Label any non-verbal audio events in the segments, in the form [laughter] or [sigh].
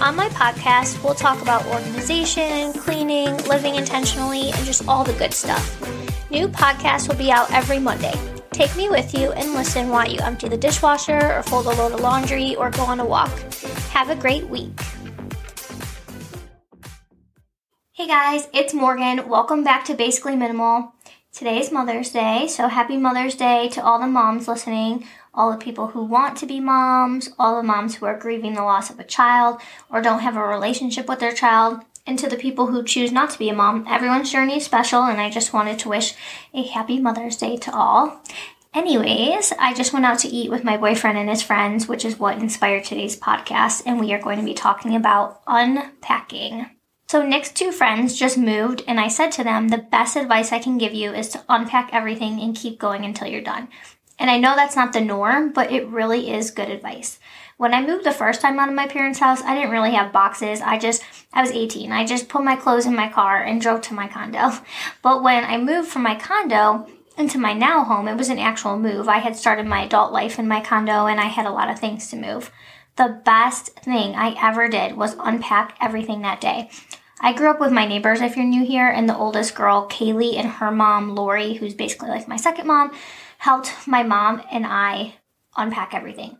On my podcast, we'll talk about organization, cleaning, living intentionally, and just all the good stuff. New podcasts will be out every Monday. Take me with you and listen while you empty the dishwasher or fold a load of laundry or go on a walk. Have a great week. Hey guys, it's Morgan. Welcome back to Basically Minimal. Today is Mother's Day, so happy Mother's Day to all the moms listening all the people who want to be moms, all the moms who are grieving the loss of a child or don't have a relationship with their child, and to the people who choose not to be a mom. Everyone's journey is special, and I just wanted to wish a happy Mother's Day to all. Anyways, I just went out to eat with my boyfriend and his friends, which is what inspired today's podcast, and we are going to be talking about unpacking. So, Nick's two friends just moved, and I said to them, the best advice I can give you is to unpack everything and keep going until you're done. And I know that's not the norm, but it really is good advice. When I moved the first time out of my parents' house, I didn't really have boxes. I just, I was 18. I just put my clothes in my car and drove to my condo. [laughs] But when I moved from my condo into my now home, it was an actual move. I had started my adult life in my condo and I had a lot of things to move. The best thing I ever did was unpack everything that day. I grew up with my neighbors, if you're new here, and the oldest girl, Kaylee, and her mom, Lori, who's basically like my second mom, helped my mom and I unpack everything.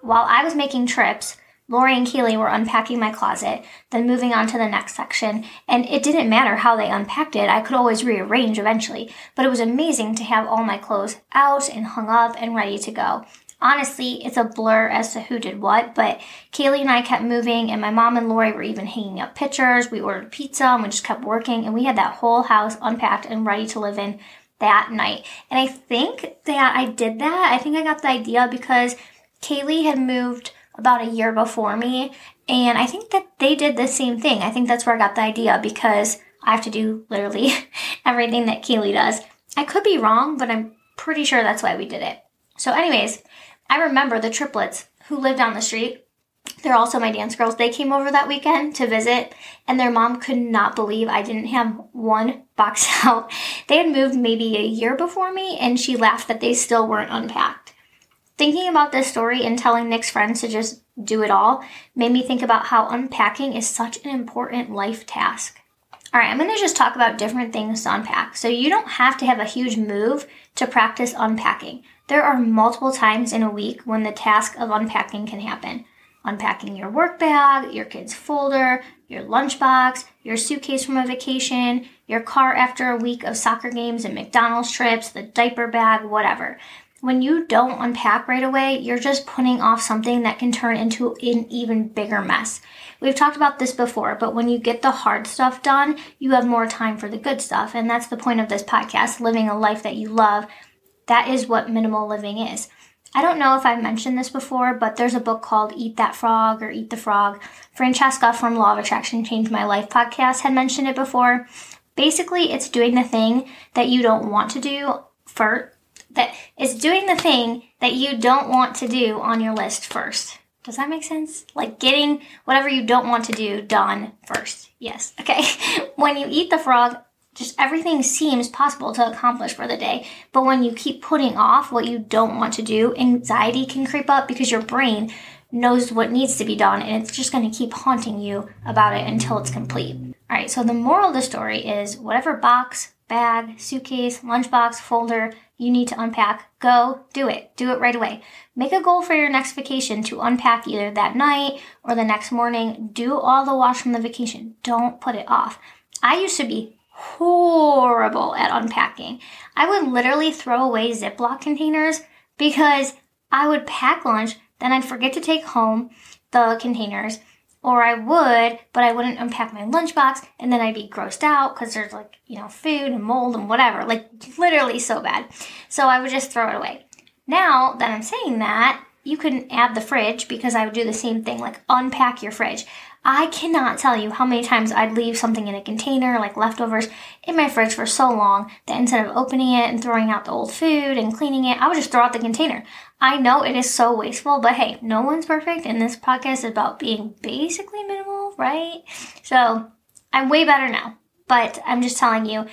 While I was making trips, Lori and Kaylee were unpacking my closet, then moving on to the next section, and it didn't matter how they unpacked it, I could always rearrange eventually, but it was amazing to have all my clothes out and hung up and ready to go. Honestly, it's a blur as to who did what, but Kaylee and I kept moving, and my mom and Lori were even hanging up pictures. We ordered pizza, and we just kept working, and we had that whole house unpacked and ready to live in that night. And I think that I did that. I think I got the idea because Kaylee had moved about a year before me. And I think that they did the same thing. I think that's where I got the idea because I have to do literally [laughs] everything that Kaylee does. I could be wrong, but I'm pretty sure that's why we did it. So, anyways, I remember the triplets who lived down the street they're also my dance girls. They came over that weekend to visit, and their mom could not believe I didn't have one box [laughs] out. They had moved maybe a year before me, and she laughed that they still weren't unpacked. Thinking about this story and telling Nick's friends to just do it all made me think about how unpacking is such an important life task. All right, I'm going to just talk about different things to unpack. So you don't have to have a huge move to practice unpacking. There are multiple times in a week when the task of unpacking can happen unpacking your work bag, your kid's folder, your lunchbox, your suitcase from a vacation, your car after a week of soccer games and McDonald's trips, the diaper bag, whatever. When you don't unpack right away, you're just putting off something that can turn into an even bigger mess. We've talked about this before, but when you get the hard stuff done, you have more time for the good stuff. And that's the point of this podcast living a life that you love. That is what minimal living is. I don't know if I've mentioned this before, but there's a book called Eat That Frog or Eat the Frog. Francesca from Law of Attraction Change My Life podcast had mentioned it before. Basically, it's doing the thing that you don't want to do for that it's doing the thing that you don't want to do on your list first. Does that make sense? Like getting whatever you don't want to do done first. Yes. [laughs] Okay. when you eat the frog, just everything seems possible to accomplish for the day. But when you keep putting off what you don't want to do, anxiety can creep up because your brain knows what needs to be done and it's just going to keep haunting you about it until it's complete. All right, so the moral of the story is whatever box, bag, suitcase, lunchbox, folder you need to unpack, go do it. Do it right away. Make a goal for your next vacation to unpack either that night or the next morning. Do all the wash from the vacation. Don't put it off. I used to be horrible at unpacking. I would literally throw away Ziploc containers because I would pack lunch, then I'd forget to take home the containers, or I would, but I wouldn't unpack my lunchbox, and then I'd be grossed out because there's like, you know, food and mold and whatever, like literally so bad. So I would just throw it away. Now that I'm saying that, you can add the fridge because I would do the same thing, like unpack your fridge. I cannot tell you how many times I'd leave something in a container, like leftovers, in my fridge for so long that instead of opening it and throwing out the old food and cleaning it, I would just throw out the container. I know it is so wasteful, but hey, no one's perfect, and this podcast is about being basically minimal, right? So I'm way better now, but I'm just telling you,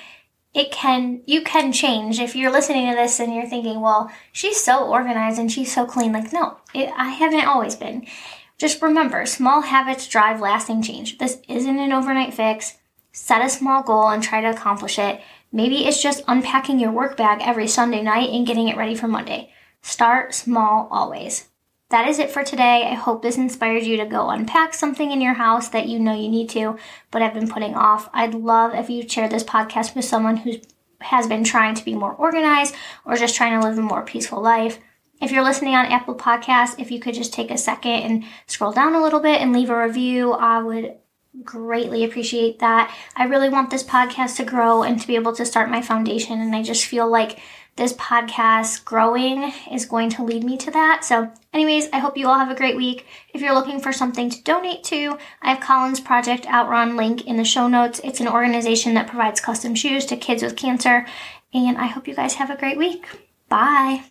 it can you can change if you're listening to this and you're thinking well she's so organized and she's so clean like no it, i haven't always been just remember, small habits drive lasting change. This isn't an overnight fix. Set a small goal and try to accomplish it. Maybe it's just unpacking your work bag every Sunday night and getting it ready for Monday. Start small always. That is it for today. I hope this inspired you to go unpack something in your house that you know you need to, but have been putting off. I'd love if you share this podcast with someone who has been trying to be more organized or just trying to live a more peaceful life. If you're listening on Apple Podcasts, if you could just take a second and scroll down a little bit and leave a review, I would greatly appreciate that. I really want this podcast to grow and to be able to start my foundation. And I just feel like this podcast growing is going to lead me to that. So, anyways, I hope you all have a great week. If you're looking for something to donate to, I have Colin's Project Outrun link in the show notes. It's an organization that provides custom shoes to kids with cancer. And I hope you guys have a great week. Bye.